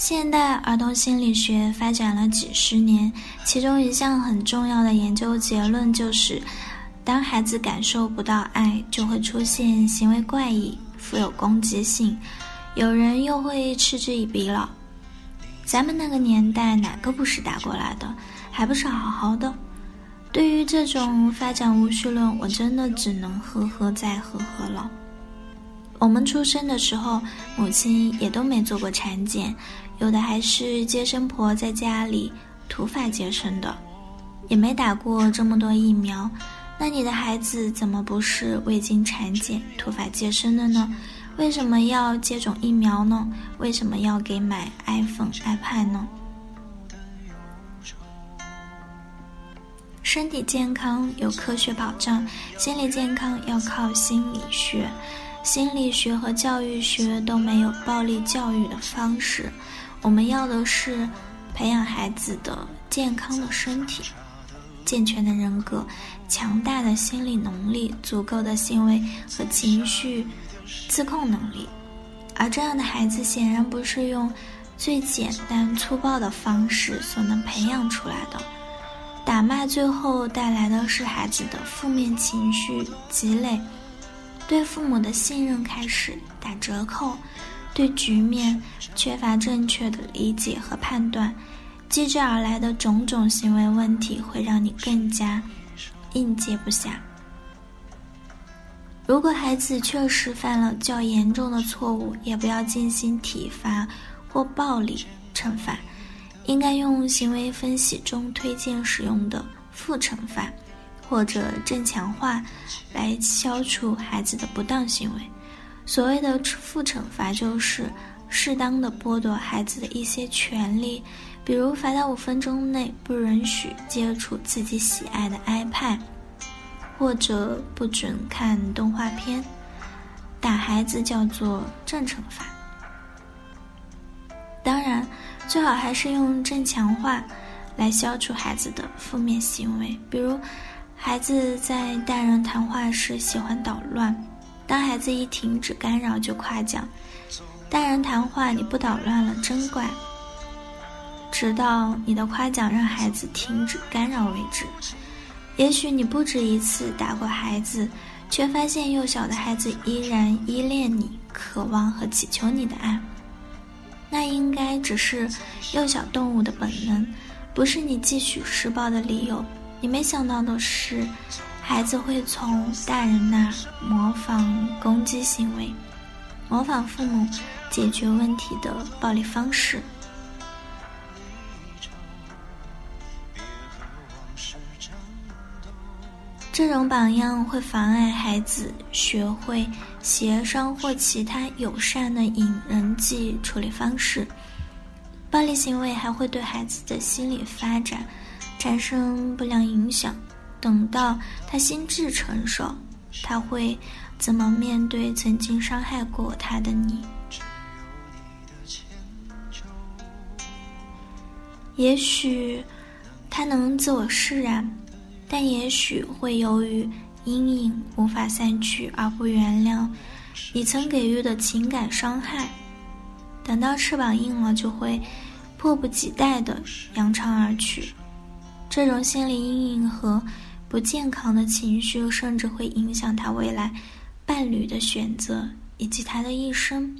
现代儿童心理学发展了几十年，其中一项很重要的研究结论就是，当孩子感受不到爱，就会出现行为怪异、富有攻击性，有人又会嗤之以鼻了。咱们那个年代哪个不是打过来的，还不是好好的？对于这种发展无序论，我真的只能呵呵再呵呵了。我们出生的时候，母亲也都没做过产检。有的还是接生婆在家里土法接生的，也没打过这么多疫苗。那你的孩子怎么不是未经产检土法接生的呢？为什么要接种疫苗呢？为什么要给买 iPhone、iPad 呢？身体健康有科学保障，心理健康要靠心理学。心理学和教育学都没有暴力教育的方式。我们要的是培养孩子的健康的身体、健全的人格、强大的心理能力、足够的行为和情绪自控能力。而这样的孩子显然不是用最简单粗暴的方式所能培养出来的。打骂最后带来的是孩子的负面情绪积累，对父母的信任开始打折扣。对局面缺乏正确的理解和判断，接踵而来的种种行为问题会让你更加应接不暇。如果孩子确实犯了较严重的错误，也不要进行体罚或暴力惩罚，应该用行为分析中推荐使用的负惩罚或者正强化来消除孩子的不当行为。所谓的负惩罚，就是适当的剥夺孩子的一些权利，比如罚他五分钟内不允许接触自己喜爱的 iPad，或者不准看动画片。打孩子叫做正惩罚。当然，最好还是用正强化来消除孩子的负面行为，比如孩子在大人谈话时喜欢捣乱。当孩子一停止干扰就夸奖，大人谈话你不捣乱了真乖。直到你的夸奖让孩子停止干扰为止。也许你不止一次打过孩子，却发现幼小的孩子依然依恋你，渴望和祈求你的爱。那应该只是幼小动物的本能，不是你继续施暴的理由。你没想到的是。孩子会从大人那儿模仿攻击行为，模仿父母解决问题的暴力方式。这种榜样会妨碍孩子学会协商或其他友善的引人际处理方式。暴力行为还会对孩子的心理发展产生不良影响。等到他心智成熟，他会怎么面对曾经伤害过他的你？也许他能自我释然，但也许会由于阴影无法散去而不原谅你曾给予的情感伤害。等到翅膀硬了，就会迫不及待的扬长而去。这种心理阴影和。不健康的情绪甚至会影响他未来伴侣的选择以及他的一生。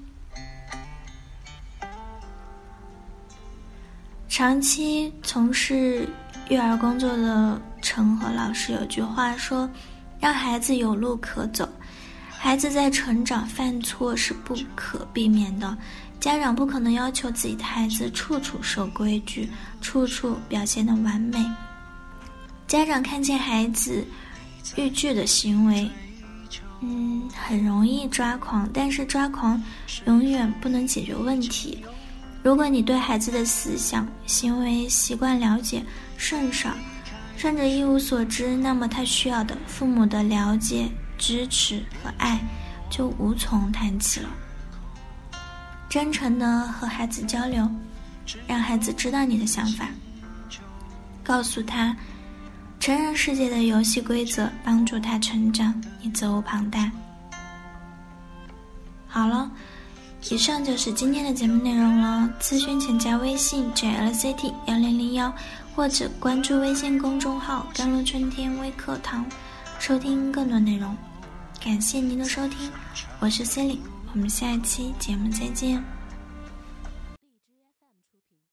长期从事育儿工作的陈和老师有句话说：“让孩子有路可走。孩子在成长犯错是不可避免的，家长不可能要求自己的孩子处处守规矩，处处表现的完美。”家长看见孩子逾矩的行为，嗯，很容易抓狂。但是抓狂永远不能解决问题。如果你对孩子的思想、行为习惯了解甚少，甚至一无所知，那么他需要的父母的了解、支持和爱就无从谈起了。真诚的和孩子交流，让孩子知道你的想法，告诉他成人世界的游戏规则，帮助他成长，你责无旁贷。好了，以上就是今天的节目内容了。咨询请加微信 jlct 幺零零幺，或者关注微信公众号“甘露春天微课堂”，收听更多内容。感谢您的收听，我是 c e l i n e 我们下一期节目再见。